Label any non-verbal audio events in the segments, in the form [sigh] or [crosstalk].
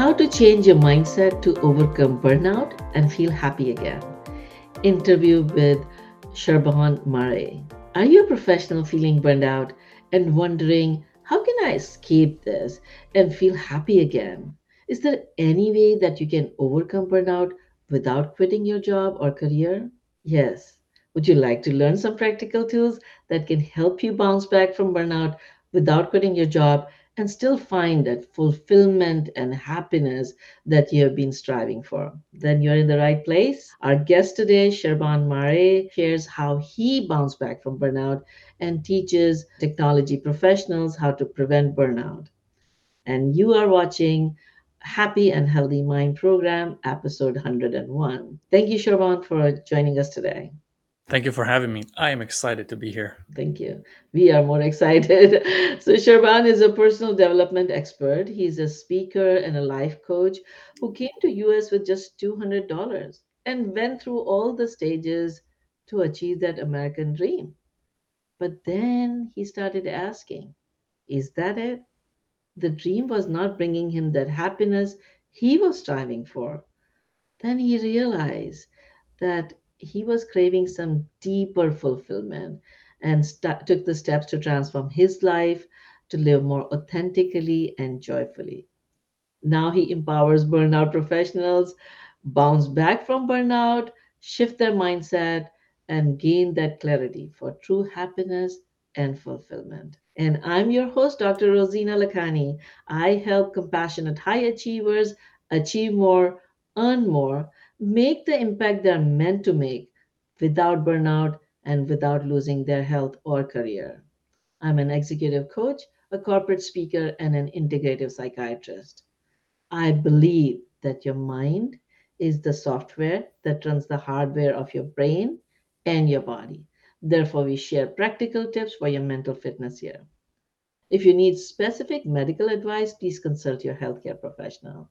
How to change your mindset to overcome burnout and feel happy again. Interview with Serban Mare. Are you a professional feeling burned out and wondering, how can I escape this and feel happy again? Is there any way that you can overcome burnout without quitting your job or career? Yes. Would you like to learn some practical tools that can help you bounce back from burnout without quitting your job and still find that fulfillment and happiness that you have been striving for? Then you're in the right place. Our guest today, Serban Mare, shares how he bounced back from burnout and teaches technology professionals how to prevent burnout. And you are watching Happy and Healthy Mind program, episode 101. Thank you, Serban, for joining us today. Thank you for having me. I am excited to be here. Thank you. We are more [laughs] excited. so, Serban is a personal development expert. He's a speaker and a life coach who came to US with just $200 and went through all the stages to achieve that American dream. But then he started asking, is that it? The dream was not bringing him that happiness he was striving for. Then he realized that he was craving some deeper fulfillment and st- took the steps to transform his life to live more authentically and joyfully. Now he empowers burnout professionals, bounce back from burnout, shift their mindset, and gain that clarity for true happiness and fulfillment. And I'm your host, Dr. Rozina Lalani. I help compassionate high achievers achieve more, earn more, make the impact they're meant to make without burnout and without losing their health or career. I'm an executive coach, a corporate speaker, and an integrative psychiatrist. I believe that your mind is the software that runs the hardware of your brain and your body. Therefore, we share practical tips for your mental fitness here. If you need specific medical advice, please consult your healthcare professional.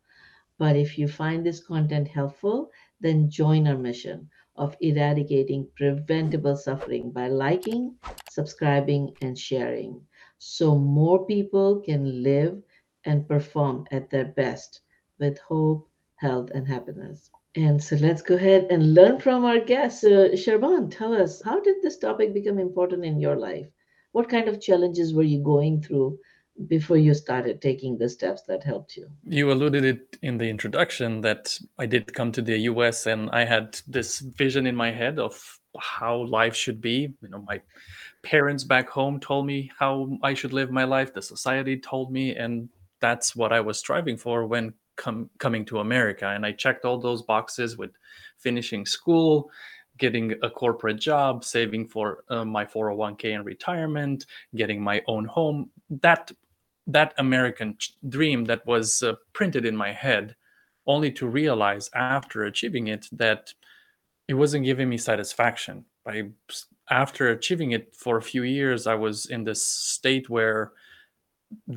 But if you find this content helpful, then join our mission of eradicating preventable suffering by liking, subscribing, and sharing so more people can live and perform at their best with hope, health, and happiness. And so let's go ahead and learn from our guest. Uh, Serban, tell us, how did this topic become important in your life? What kind of challenges were you going through before you started taking the steps that helped you? You alluded it in the introduction that I did come to the US and I had this vision in my head of how life should be. You know, my parents back home told me how I should live my life, the society told me, and that's what I was striving for when com- coming to America. And I checked all those boxes with finishing school, getting a corporate job, saving for uh, my 401k and retirement, getting my own home. That that American dream that was uh, printed in my head, only to realize after achieving it that it wasn't giving me satisfaction. I, after achieving it for a few years, I was in this state where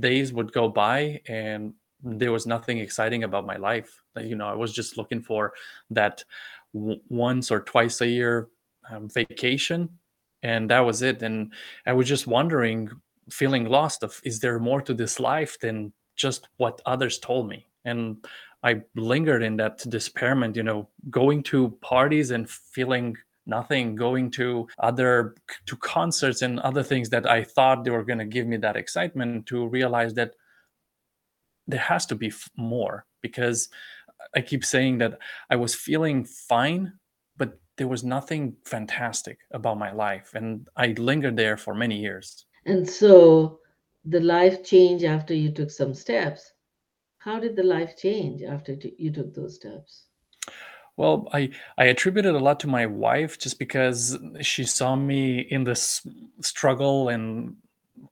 days would go by and there was nothing exciting about my life. You know, I was just looking for that w- once or twice a year um, vacation, and that was it. And I was just wondering feeling lost of is there more to this life than just what others told me? And i lingered in that despairment you know going to parties and feeling nothing going to other to concerts and other things that i thought they were going to give me that excitement to realize that there has to be more because i keep saying that i was feeling fine but there was nothing fantastic about my life and i lingered there for many years and so the life change after you took some steps. How did the life change after t- you took those steps? Well, I I attributed a lot to my wife just because she saw me in this struggle and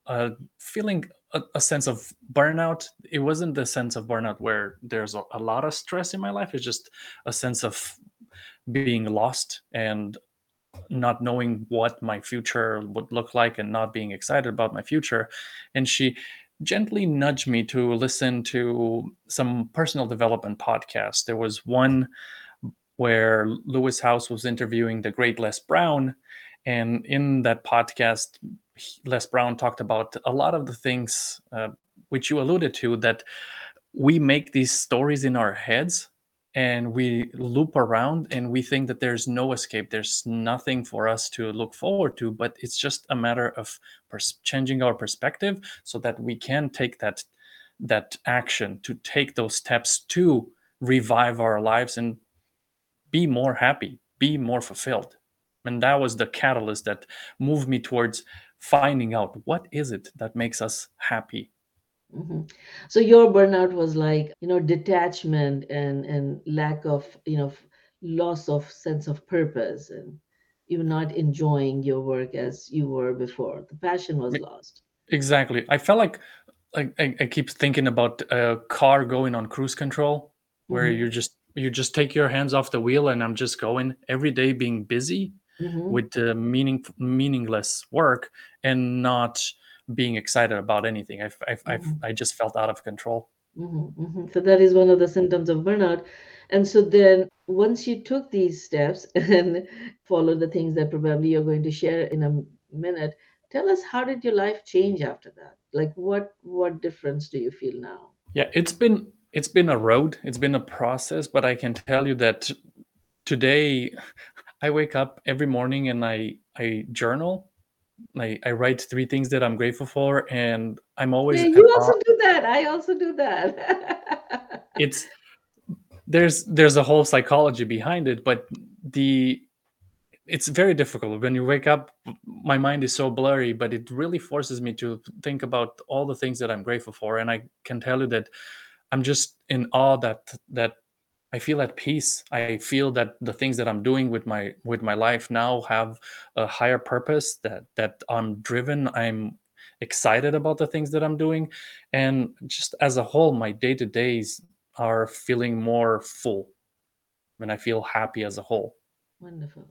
uh, feeling a, a sense of burnout. It wasn't the sense of burnout where there's a, a lot of stress in my life. It's just a sense of being lost and not knowing what my future would look like and not being excited about my future. And she gently nudged me to listen to some personal development podcasts. There was one where Lewis Howes was interviewing the great Les Brown. And in that podcast, Les Brown talked about a lot of the things uh, which you alluded to that we make these stories in our heads and we loop around and we think that there's no escape. There's nothing for us to look forward to but it's just a matter of pers- changing our perspective so that we can take that that action to take those steps to revive our lives and be more happy be more fulfilled. And that was the catalyst that moved me towards finding out what is it that makes us happy hmm So your burnout was like, you know, detachment and and lack of, you know, loss of sense of purpose and you're not enjoying your work as you were before. The passion was lost. exactly i felt like like I, I keep thinking about a car going on cruise control where hmm you just you just take your hands off the wheel and i'm just going every day being busy hmm with the meaning meaningless work and not being excited about anything i i i hmm i just felt out of control hmm hmm So that is one of the symptoms of burnout. And so then once you took these steps [laughs] and followed the things that probably you're going to share in a minute, tell us how did your life change after that? Like what what difference do you feel now? yeah it's been it's been a road it's been a process but i can tell you that today [laughs] i wake up every morning and i i journal I, I write three things that i'm grateful for and i'm always Yeah, you also do that. I also do that. [laughs] it's there's there's a whole psychology behind it but the it's very difficult when you wake up my mind is so blurry but it really forces me to think about all the things that i'm grateful for and i can tell you that i'm just in awe that that i feel at peace i feel that the things that i'm doing with my with my life now have a higher purpose that that i'm driven i'm excited about the things that i'm doing and just as a whole my day to days are feeling more full and i feel happy as a whole Wonderful.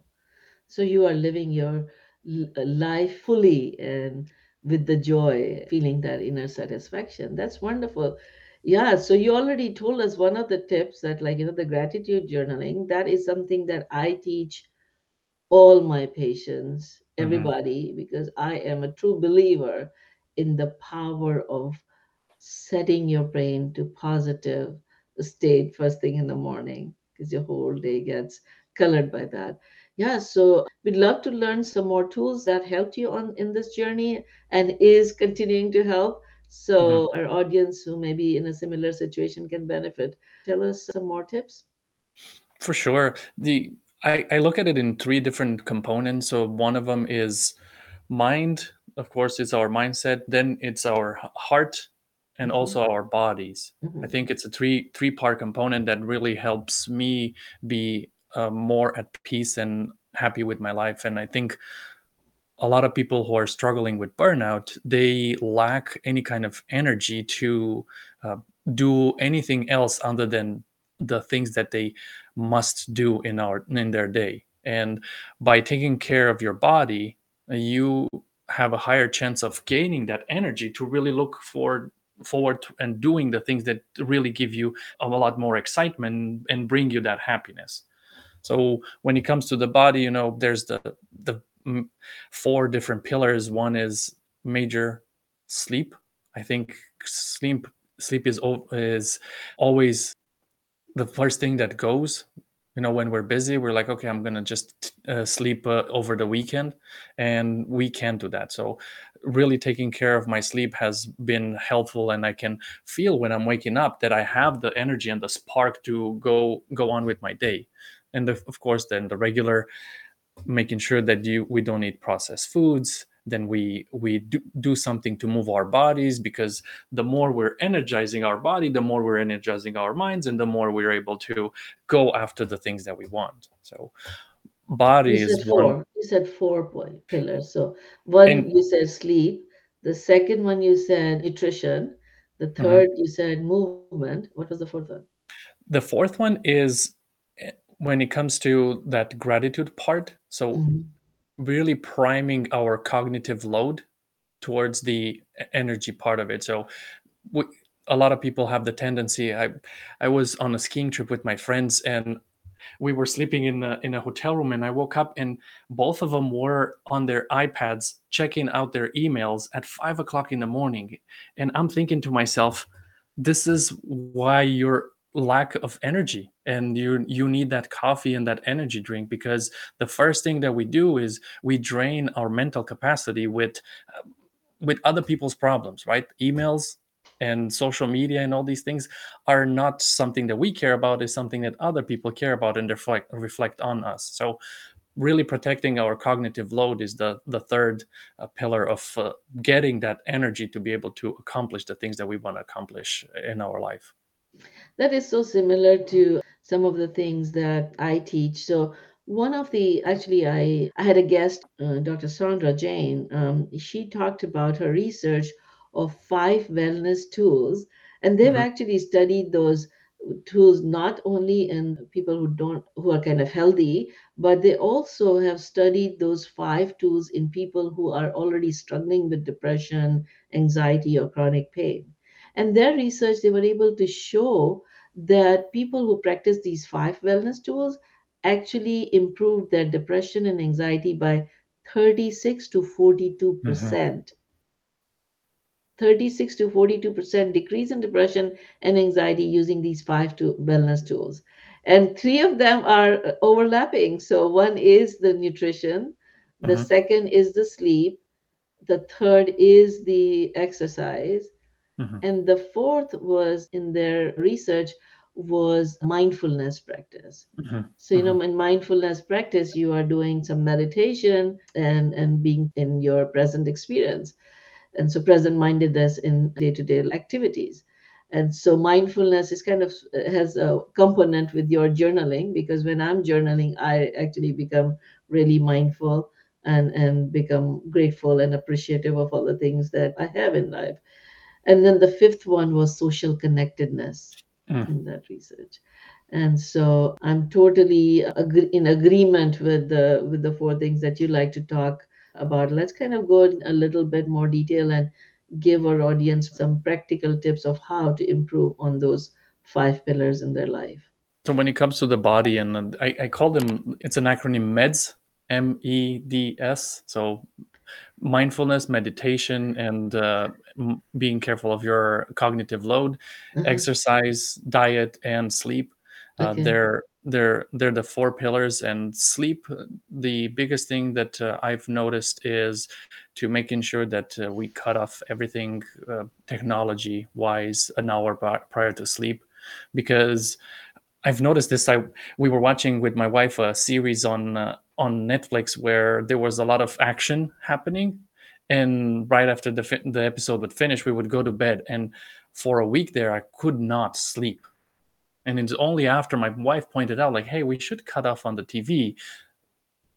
So you are living your uh, life fully and with the joy, feeling that inner satisfaction. That's wonderful. Yeah, so you already told us one of the tips that, like, you know, the gratitude journaling, that is something that I teach all my patients, hmm everybody, because I am a true believer in the power of setting your brain to positive state first thing in the morning because your whole day gets colored by that. Yeah, so we'd love to learn some more tools that helped you on in this journey and is continuing to help. So our audience who may be in a similar situation can benefit. Tell us some more tips. For sure. The I, I look at it in three different components. So one of them is mind, of course, it's our mindset. Then it's our heart, and Mhm, also our bodies. I mhm, think it's a three three part component that really helps me be uh, more at peace and happy with my life. And I think a lot of people who are struggling with burnout they lack any kind of energy to uh, do anything else other than the things that they must do in our in their day. And by taking care of your body you have a higher chance of gaining that energy to really look for forward and doing the things that really give you a lot more excitement and bring you that happiness. So when it comes to the body, you know, there's the the four different pillars. One is major sleep. I think sleep sleep is is always the first thing that goes. You know, when we're busy, we're like, okay, I'm gonna just uh, sleep uh, over the weekend, and we can't do that. So, really taking care of my sleep has been helpful, and I can feel when I'm waking up that I have the energy and the spark to go go on with my day and of course then the regular making sure that you we don't eat processed foods then we we do, do something to move our bodies because the more we're energizing our body the more we're energizing our minds and the more we're able to go after the things that we want so You body is said one. You said four point pillars. So one and you said sleep. The second one you said nutrition. The mhm. third you said movement. What was the fourth one? the fourth one is when it comes to that gratitude part so Mhm. really priming our cognitive load towards the energy part of it so we, a lot of people have the tendency i i was on a skiing trip with my friends and we were sleeping in a in a hotel room and i woke up and both of them were on their ipads checking out their emails at five o'clock in the morning and i'm thinking to myself this is why your lack of energy and you you need that coffee and that energy drink because the first thing that we do is we drain our mental capacity with uh, with other people's problems right? Emails and social media and all these things are not something that we care about is something that other people care about and reflect reflect on us. So really protecting our cognitive load is the the third uh, pillar of uh, getting that energy to be able to accomplish the things that we want to accomplish in our life that is so similar to some of the things that I teach. So one of the actually I, I had a guest uh, dr sandra jane um, she talked about her research of five wellness tools and they've Mhm. actually studied those tools not only in people who don't who are kind of healthy but they also have studied those five tools in people who are already struggling with depression anxiety or chronic pain and their research they were able to show that people who practice these five wellness tools actually improved their depression and anxiety by 36 to 42 Mhm. percent 36 to 42% decrease in depression and anxiety using these five to wellness tools. And three of them are uh, overlapping. So one is the nutrition, the Mhm. second is the sleep, the third is the exercise, Mhm. and the fourth was in their research was mindfulness practice. Mhm. So, you know, Mhm. in mindfulness practice, you are doing some meditation and, and being in your present experience and so present mindedness in day-to-day activities and so mindfulness is kind of has a component with your journaling because when i'm journaling i actually become really mindful and and become grateful and appreciative of all the things that i have in life and then the fifth one was social connectedness Mm. in that research and so i'm totally agree- in agreement with the with the four things that you like to talk about let's kind of go in a little bit more detail and give our audience some practical tips of how to improve on those five pillars in their life So when it comes to the body, and uh, I, I call them, it's an acronym MEDS, M E D S. So mindfulness, meditation, and uh, m- being careful of your cognitive load, Uh-huh. exercise, diet, and sleep. Uh, Okay. they're they're they're the four pillars. And sleep, uh, the biggest thing that uh, I've noticed is to making sure that uh, we cut off everything uh, technology wise an hour pri- prior to sleep, because I've noticed this. I we were watching with my wife a series on uh, on Netflix where there was a lot of action happening, and right after the fi- the episode would finish, we would go to bed. And for a week there, I could not sleep. And it's only after my wife pointed out, like, "Hey, we should cut off on the TV."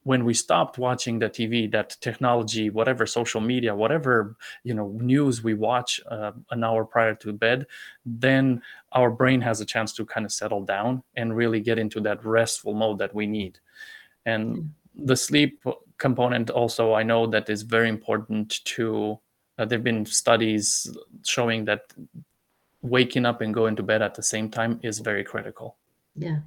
When we stopped watching the TV, that technology, whatever social media, whatever you know news we watch uh, an hour prior to bed, then our brain has a chance to kind of settle down and really get into that restful mode that we need. And the sleep component also, I know that is very important to. Uh, there have been studies showing that waking up and going to bed at the same time is very critical. Yeah,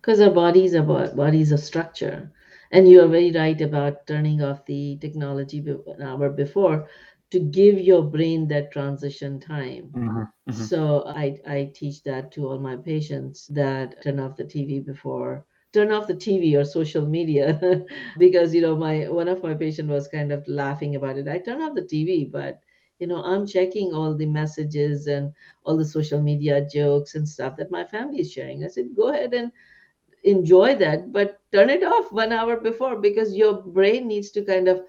because our bodies are bo- bodies of structure, and you are very right about turning off the technology an hour before to give your brain that transition time. Mhm, mhm. So I I teach that to all my patients that turn off the TV before turn off the TV or social media [laughs] because you know my one of my patient was kind of laughing about it. I turn off the TV, but you know I'm checking all the messages and all the social media jokes and stuff that my family is sharing. I said, go ahead and enjoy that, but turn it off one hour before because your brain needs to kind of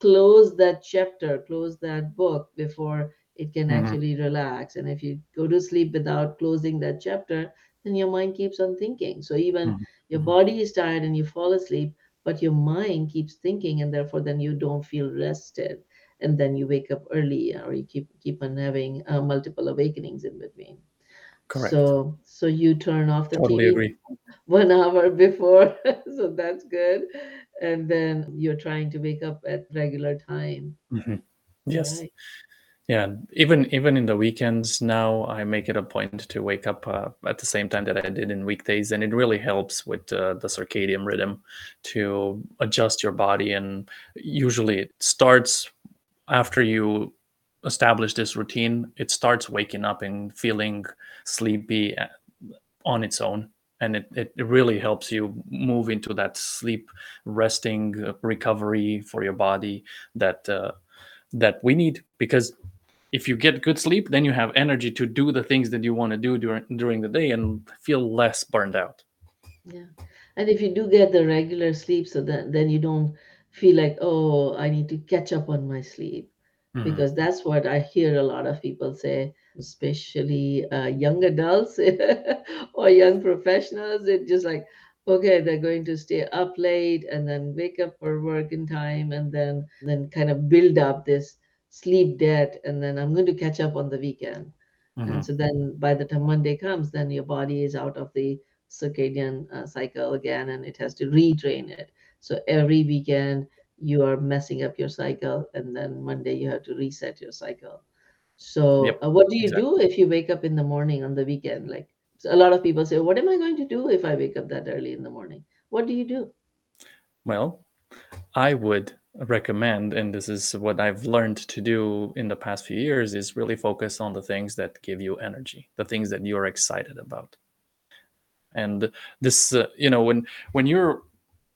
close that chapter, close that book before it can Mhm. actually relax. And if you go to sleep without closing that chapter, then your mind keeps on thinking. So even Mhm, your mhm. body is tired and you fall asleep, but your mind keeps thinking, and therefore then you don't feel rested. And then you wake up early, or you keep keep on having uh, multiple awakenings in between. Correct. So so you turn off the Totally TV agree. [laughs] one hour before, [laughs] so that's good. And then you're trying to wake up at regular time. Mhm. Yes. Right. Yeah. Even even in the weekends now, I make it a point to wake up uh, at the same time that I did in weekdays, and it really helps with uh, the circadian rhythm to adjust your body. And usually, it starts after you establish this routine, it starts waking up and feeling sleepy uh, on its own. And it, it really helps you move into that sleep, resting, recovery for your body that uh, that we need. Because if you get good sleep, then you have energy to do the things that you want to do during during the day and feel less burned out. Yeah. And if you do get the regular sleep, so that then you don't feel like, oh, I need to catch up on my sleep. Mhm. Because that's what I hear a lot of people say, especially uh, young adults [laughs] or young professionals. It's just like, okay, they're going to stay up late and then wake up for work in time and then then kind of build up this sleep debt and then I'm going to catch up on the weekend. And Mhm. so then by the time Monday comes, then your body is out of the circadian uh, cycle again and it has to retrain it. So every weekend you are messing up your cycle and then Monday you have to reset your cycle. So Yep. uh, what do you Exactly. do if you wake up in the morning on the weekend? Like so a lot of people say, what am I going to do if I wake up that early in the morning? What do you do? Well, I would recommend, and this is what I've learned to do in the past few years, is really focus on the things that give you energy, the things that you're excited about. And this, uh, you know, when when you're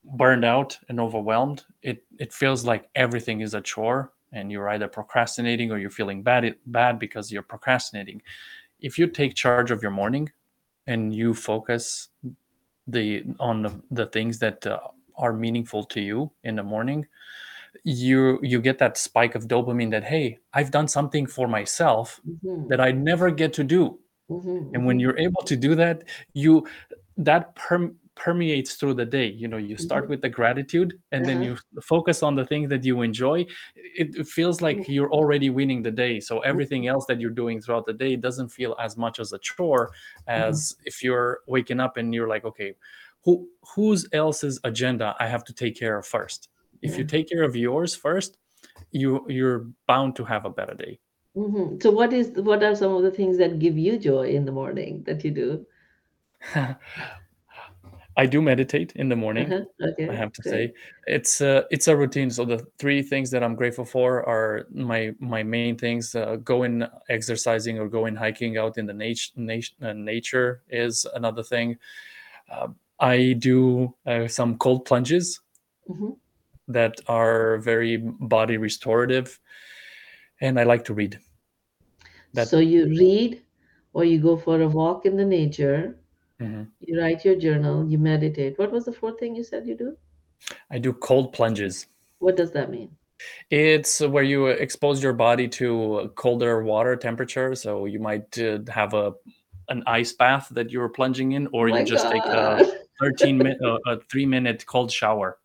burned out and overwhelmed, it it feels like everything is a chore, and you're either procrastinating or you're feeling bad bad because you're procrastinating. If you take charge of your morning and you focus the on the, the things that uh, are meaningful to you in the morning you you get that spike of dopamine that hey i've done something for myself hmm that i never get to do. Hmm and when hmm you're able to do that you that perm- permeates through the day. You know you start hmm with the gratitude and then Uh-huh. you focus on the things that you enjoy. It, feels like you're already winning the day. So everything else that you're doing throughout the day doesn't feel as much as a chore as if you're waking up and you're like okay who whose else's agenda i have to take care of first if you take care of yours first you you're bound to have a better day hmm So what is what are some of the things that give you joy in the morning that you do? [laughs] I do meditate in the morning. Uh-huh. I have to say it's a it's a routine. So the three things that I'm grateful for are my my main things: uh, going exercising or going hiking out in the nat- nat- uh, nature is another thing. Uh, I do uh, some cold plunges hmm that are very body restorative, and I like to read. That So you read or you go for a walk in the nature, mhm. you write your journal, you meditate. What was the fourth thing you said you do? I do cold plunges. What does that mean? It's where you expose your body to colder water temperature, so you might, uh, have a an ice bath that you're plunging in, Oh or you my just take a [laughs] 13 min uh, a 3-minute cold shower.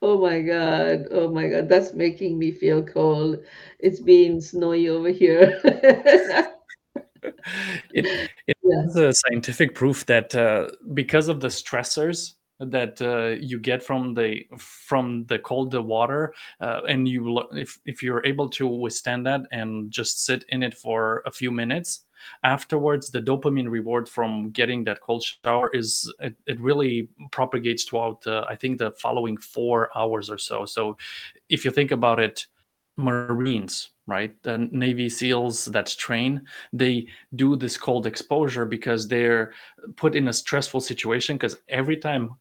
Oh my God. Oh my God. That's making me feel cold. It's been snowy over here. [laughs] It it Yeah. has a scientific proof that, uh, because of the stressors that, uh, you get from the from the cold the water, uh, and you if if you're able to withstand that and just sit in it for a few minutes, afterwards, the dopamine reward from getting that cold shower is it it really propagates throughout, uh, I think, the following 4 hours or so. So, if you think about it, Marines, right? The Navy SEALs that train, they do this cold exposure because they're put in a stressful situation. Because every time,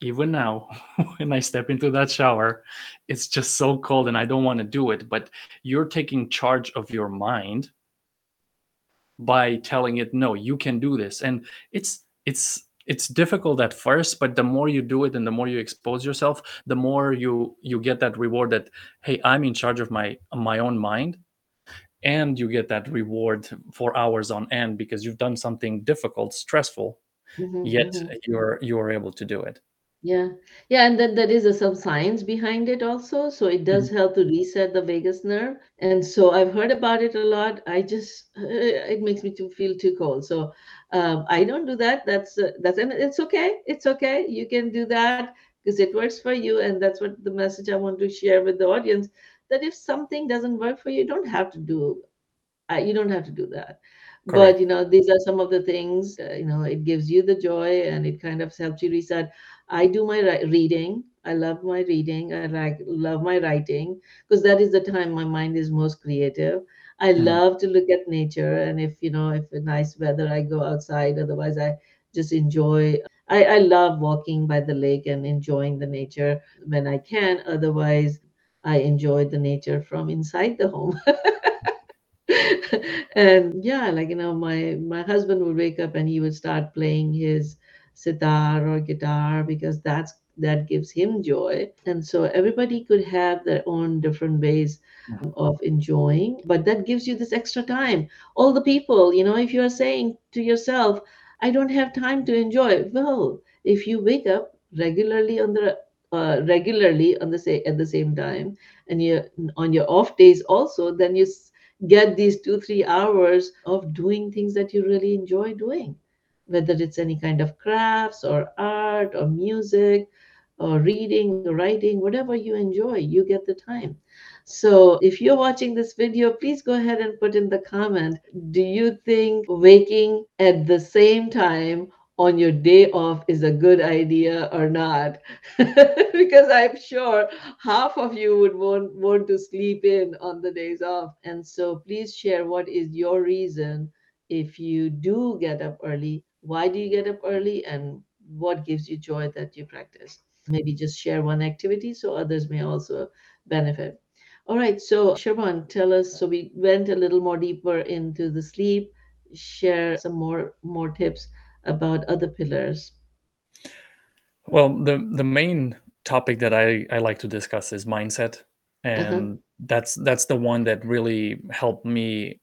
even now, [laughs] when I step into that shower, it's just so cold and I don't want to do it. But you're taking charge of your mind by telling it, no, you can do this. And it's it's it's difficult at first, but the more you do it and the more you expose yourself, the more you you get that reward that, hey, I'm in charge of my my own mind and you get that reward for hours on end because you've done something difficult, stressful, hmm yet hmm you're you're able to do it. Yeah. Yeah, and then there is a, some science behind it also. So it does Mhm. help to reset the vagus nerve. And so I've heard about it a lot. I just it makes me to feel too cold. So um, I don't do that. That's uh, that's and it's okay. It's okay. You can do that because it works for you, and that's what the message I want to share with the audience. That if something doesn't work for you, you don't have to do uh, you don't have to do that but you know these are some of the things uh, you know it gives you the joy and it kind of helps you reset i do my ri- reading i love my reading i like love my writing because that is the time my mind is most creative I Mhm. love to look at nature, and if you know, if a nice weather, I go outside. Otherwise, I just enjoy. I, I love walking by the lake and enjoying the nature when I can. Otherwise, I enjoy the nature from inside the home. [laughs] and yeah, like you know, my my husband would wake up and he would start playing his sitar or guitar because that's that gives him joy. And so everybody could have their own different ways Mhm. of enjoying, but that gives you this extra time. All the people, you know, if you are saying to yourself, I don't have time to enjoy, well, if you wake up regularly on the uh, regularly on the say at the same time and you on your off days also then you get these two three hours of doing things that you really enjoy doing whether it's any kind of crafts or art or music or reading or writing whatever you enjoy you get the time so if you're watching this video please go ahead and put in the comment do you think waking at the same time on your day off is a good idea or not [laughs] because i'm sure half of you would want, want to sleep in on the days off. And so please share what is your reason if you do get up early. Why do you get up early and what gives you joy that you practice? Maybe just share one activity so others may also benefit. All right, so Sherman, tell us. So we went a little more deeper into the sleep. Share some more more tips about other pillars. Well, the the main topic that I I like to discuss is mindset, Uh-huh. and that's that's the one that really helped me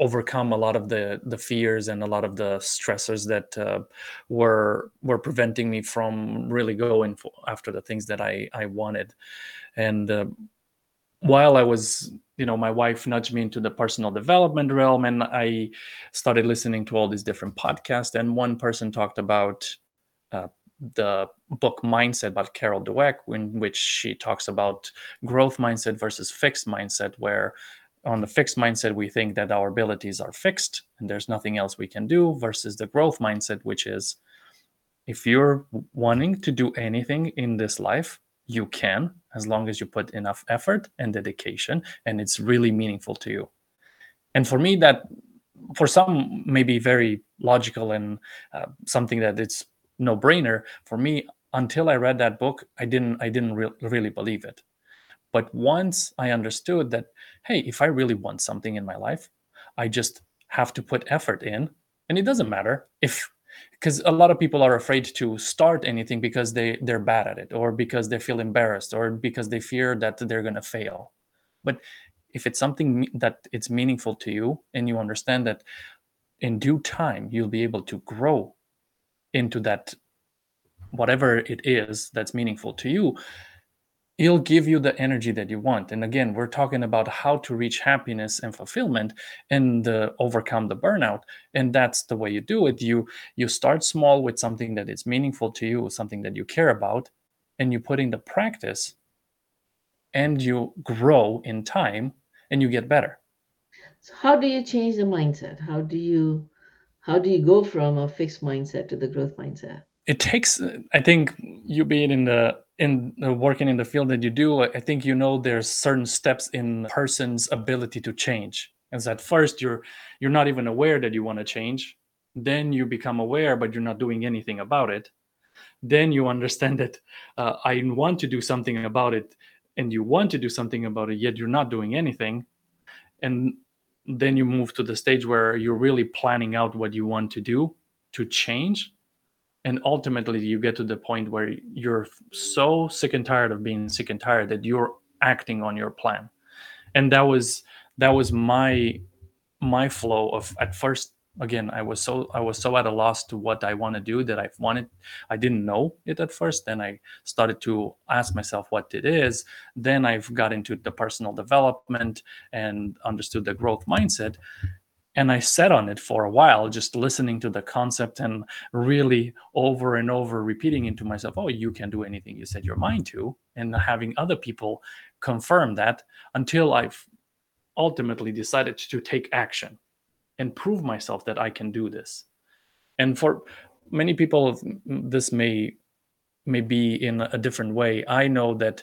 overcome a lot of the the fears and a lot of the stressors that uh, were were preventing me from really going for, after the things that I I wanted. And uh, while I was, you know, my wife nudged me into the personal development realm, and I started listening to all these different podcasts. And one person talked about uh, the book Mindset by Carol Dweck, in which she talks about growth mindset versus fixed mindset, where on the fixed mindset, we think that our abilities are fixed and there's nothing else we can do, versus the growth mindset, which is if you're wanting to do anything in this life, you can, as long as you put enough effort and dedication and it's really meaningful to you. And for me, that for some may be very logical and uh, something that it's no brainer. For me, until I read that book, I didn't I didn't re- really believe it. But once I understood that, hey, if I really want something in my life, I just have to put effort in. And it doesn't matter if, because a lot of people are afraid to start anything because they, they're bad at it or because they feel embarrassed or because they fear that they're going to fail. But if it's something that it's meaningful to you and you understand that in due time you'll be able to grow into that whatever it is that's meaningful to you it'll give you the energy that you want and again we're talking about how to reach happiness and fulfillment and uh, overcome the burnout and that's the way you do it you you start small with something that is meaningful to you something that you care about and you put in the practice and you grow in time and you get better So how do you change the mindset? How do you how do you go from a fixed mindset to the growth mindset? it takes i think you being in the in the working in the field that you do i think you know there's certain steps in person's ability to change. As at first you're you're not even aware that you want to change. Then you become aware but you're not doing anything about it. Then you understand that uh, i want to do something about it and you want to do something about it yet you're not doing anything. And then you move to the stage where you're really planning out what you want to do to change and ultimately you get to the point where you're so sick and tired of being sick and tired that you're acting on your plan. And that was that was my my flow of at first again i was so i was so at a loss to what i want to do that i wanted i didn't know it at first. Then i started to ask myself what it is. Then i've got into the personal development and understood the growth mindset and I sat on it for a while, just listening to the concept and really over and over repeating into myself, oh, you can do anything you set your mind to, and having other people confirm that until I've ultimately decided to take action and prove myself that I can do this. And for many people, this may may be in a different way. I know that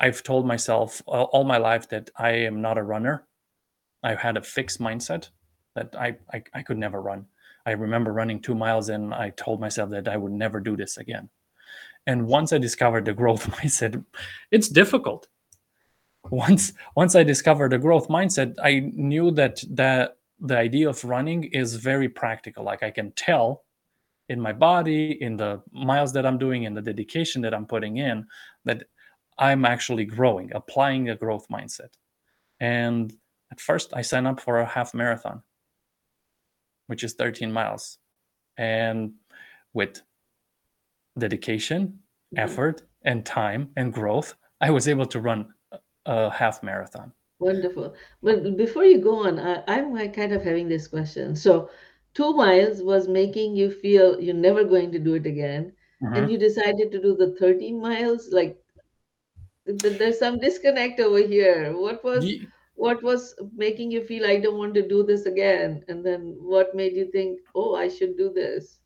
I've told myself all, all my life that I am not a runner I had a fixed mindset that I, I, I could never run. I remember running two miles and I told myself that I would never do this again. And once I discovered the growth [laughs] mindset, it's difficult. Once once I discovered the growth mindset, I knew that that the idea of running is very practical. Like I can tell in my body, in the miles that I'm doing, in the dedication that I'm putting in, that I'm actually growing, applying a growth mindset. And at first, I signed up for a half marathon, which is 13 miles. And with dedication, mm-hmm. effort, and time and growth, I was able to run a half marathon. Wonderful. But before you go on, I, I'm kind of having this question. So, two miles was making you feel you're never going to do it again, mm-hmm. and you decided to do the 13 miles. Like, there's some disconnect over here. What was what was making you feel I don't want to do this again? And then what made you think, oh, I should do this?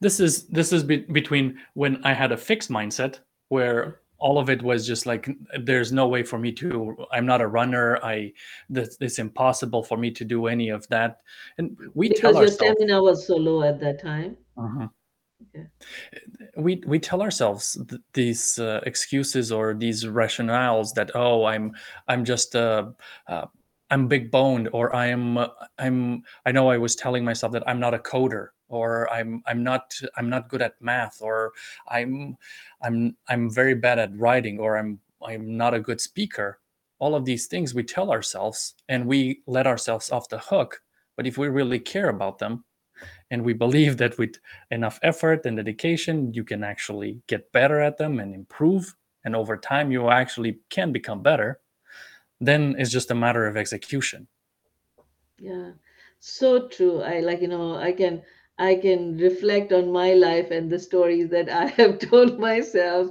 This is this is be- between when I had a fixed mindset where all of it was just like there's no way for me to i'm not a runner i this it's impossible for me to do any of that and we because tell your ourselves stamina was so low at that time uh-huh. We we tell ourselves th- these uh, excuses or these rationales that oh i'm i'm just uh, uh i'm big boned or i'm i'm i know i was telling myself that i'm not a coder or i'm i'm not i'm not good at math or i'm i'm i'm very bad at writing or i'm i'm not a good speaker. All of these things we tell ourselves and we let ourselves off the hook but if we really care about them and we believe that with enough effort and dedication you can actually get better at them and improve. And over time you actually can become better. Then it's just a matter of execution. Yeah. So true. I like you know i can I can reflect on my life and the stories that I have [laughs] told myself.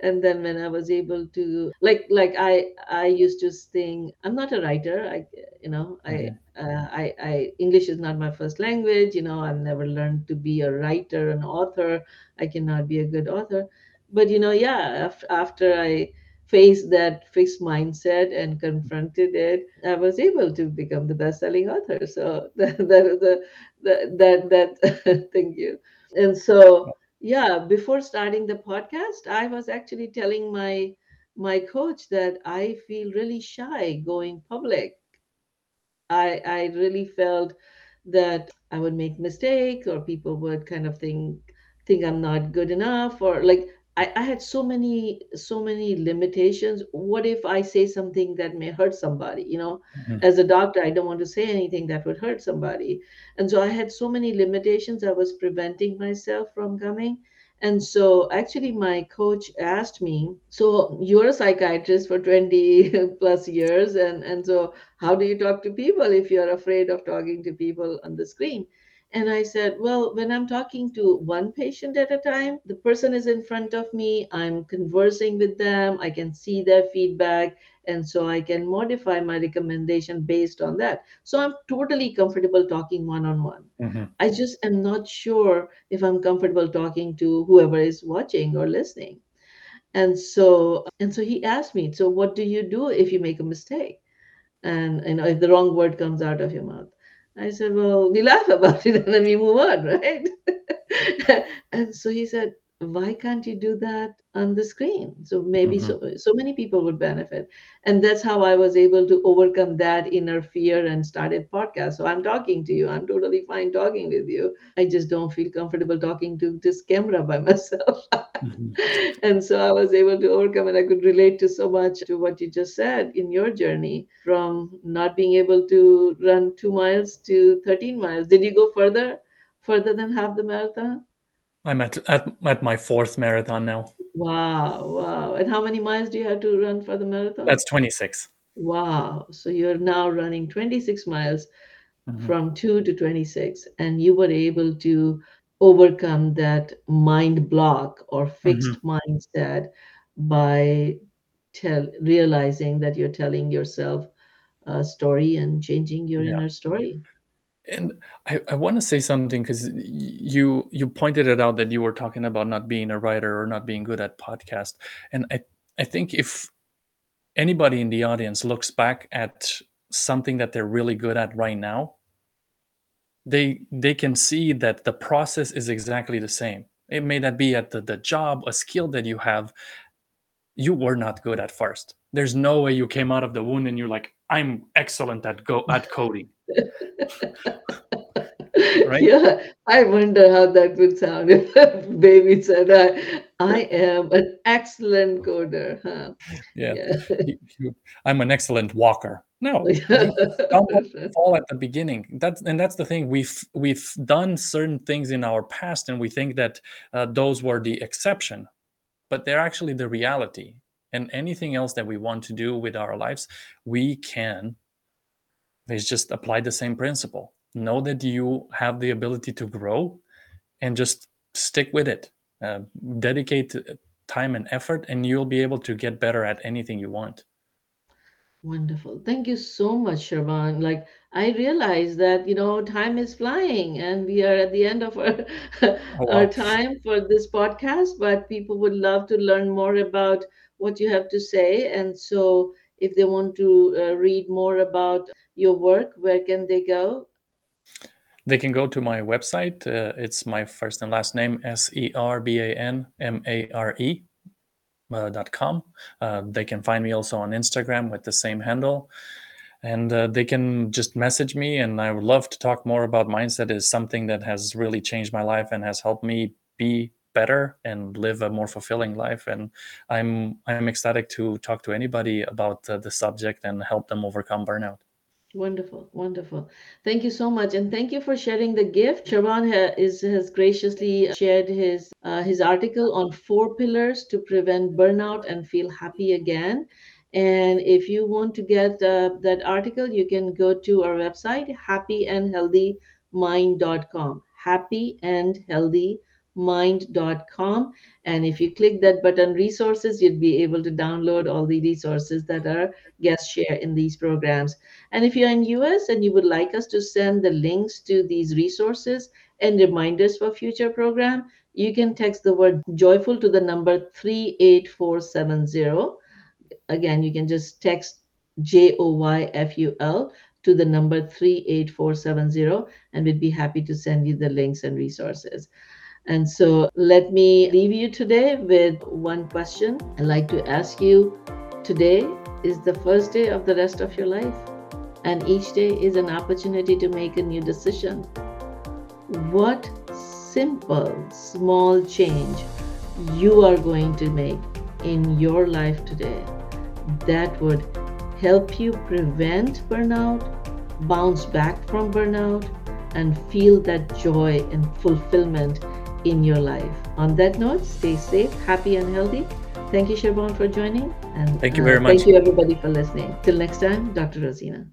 And then when I was able to like like I I used to think I'm not a writer. I you know I mm-hmm. uh, I I English is not my first language. You know I've never learned to be a writer, an author. I cannot be a good author. But you know yeah after, after I faced that fixed mindset and confronted it, I was able to become the best-selling author. So [laughs] that that the, that that, that [laughs] thank you. And so yeah, before starting the podcast, I was actually telling my my coach that I feel really shy going public. I I really felt that I would make mistakes or people would kind of think think I'm not good enough or like I, I had so many so many limitations. What if i say something that may hurt somebody you know? Mm-hmm. as a doctor i don't want to say anything that would hurt somebody. And so i had so many limitations. I was preventing myself from coming. And so actually my coach asked me so you're a psychiatrist for 20 [laughs] plus years and and so how do you talk to people if you're afraid of talking to people on the screen and I said, Well, when I'm talking to one patient at a time, the person is in front of me, I'm conversing with them, I can see their feedback, and so I can modify my recommendation based on that. So I'm totally comfortable talking one on one. I just am not sure if I'm comfortable talking to whoever is watching or listening. And so and so he asked me, so what do you do if you make a mistake? And you know if the wrong word comes out of your mouth I said, Well, we laugh about it and then we move on, [laughs] right? [laughs] and so he said, Why can't you do that on the screen? So maybe mm-hmm. so so many people would benefit. And that's how I was able to overcome that inner fear and started podcast. So I'm talking to you. I'm totally fine talking with you. I just don't feel comfortable talking to this camera by [laughs] myself. mm-hmm. And so I was able to overcome and I could relate to so much to what you just said in your journey from not being able to run two miles to 13 miles. Did you go further, further than half the marathon? I'm at, at at my fourth marathon now. Wow, wow. And how many miles do you have to run for the marathon? That's 26. Wow. So you're now running 26 miles mm-hmm. from 2 to 26 and you were able to overcome that mind block or fixed mm-hmm. mindset by tell realizing that you're telling yourself a story and changing your yeah. inner story and i, I want to say something because you you pointed it out that you were talking about not being a writer or not being good at podcast. And i i think if anybody in the audience looks back at something that they're really good at right now they they can see that the process is exactly the same. It may not be at the, the job a skill that you have. You were not good at first. There's no way you came out of the wound and you're like i'm excellent at go at coding [laughs] right? Yeah, I wonder how that would sound if baby said, I, I am an excellent coder, huh? yeah. Yeah. i'm an excellent walker. No. [laughs] Fall at the beginning. That's and that's the thing. We've we've done certain things in our past and we think that uh, those were the exception but they're actually the reality. And anything else that we want to do with our lives we can is just apply the same principle know that you have the ability to grow and just stick with it uh, dedicate uh, time and effort and you'll be able to get better at anything you want Wonderful. Thank you so much, Serban. Like, I realize that, you know, time is flying and we are at the end of our [laughs] oh our time for this podcast, but people would love to learn more about what you have to say. And so if they want to uh, read more about your work, where can they go? they can go to my website uh, it's my first and last name s-e-r-b-a-n-m-a-r-e uh, dot com. Uh, they can find me also on instagram with the same handle. And uh, they can just message me and i would love to talk more about mindset is something that has really changed my life and has helped me be better and live a more fulfilling life. And i'm i'm ecstatic to talk to anybody about uh, the subject and help them overcome burnout Wonderful, wonderful. Thank you so much, and thank you for sharing the gift. Serban ha is has graciously shared his uh, his article on four pillars to prevent burnout and feel happy again. And if you want to get uh, that article, you can go to our website, happyandhealthymind.com. Happy And if you click that button, resources, you'd be able to download all the resources that our guests share in these programs. And if you're in US and you would like us to send the links to these resources and reminders for future program, you can text the word joyful to the number 38470. Again, you can just text J O Y F U L to the number 38470 and we'd be happy to send you the links and resources. And so let me leave you today with one question. I'd like to ask you today is the first day of the rest of your life and each day is an opportunity to make a new decision. What simple, small change you are going to make in your life today that would help you prevent burnout, bounce back from burnout, and feel that joy and fulfillment in your life. On that note, stay safe, happy, and healthy. Thank you, Serban, for joining. And thank you uh, very much thank you, everybody, for listening. Till next time, Dr. Rozina.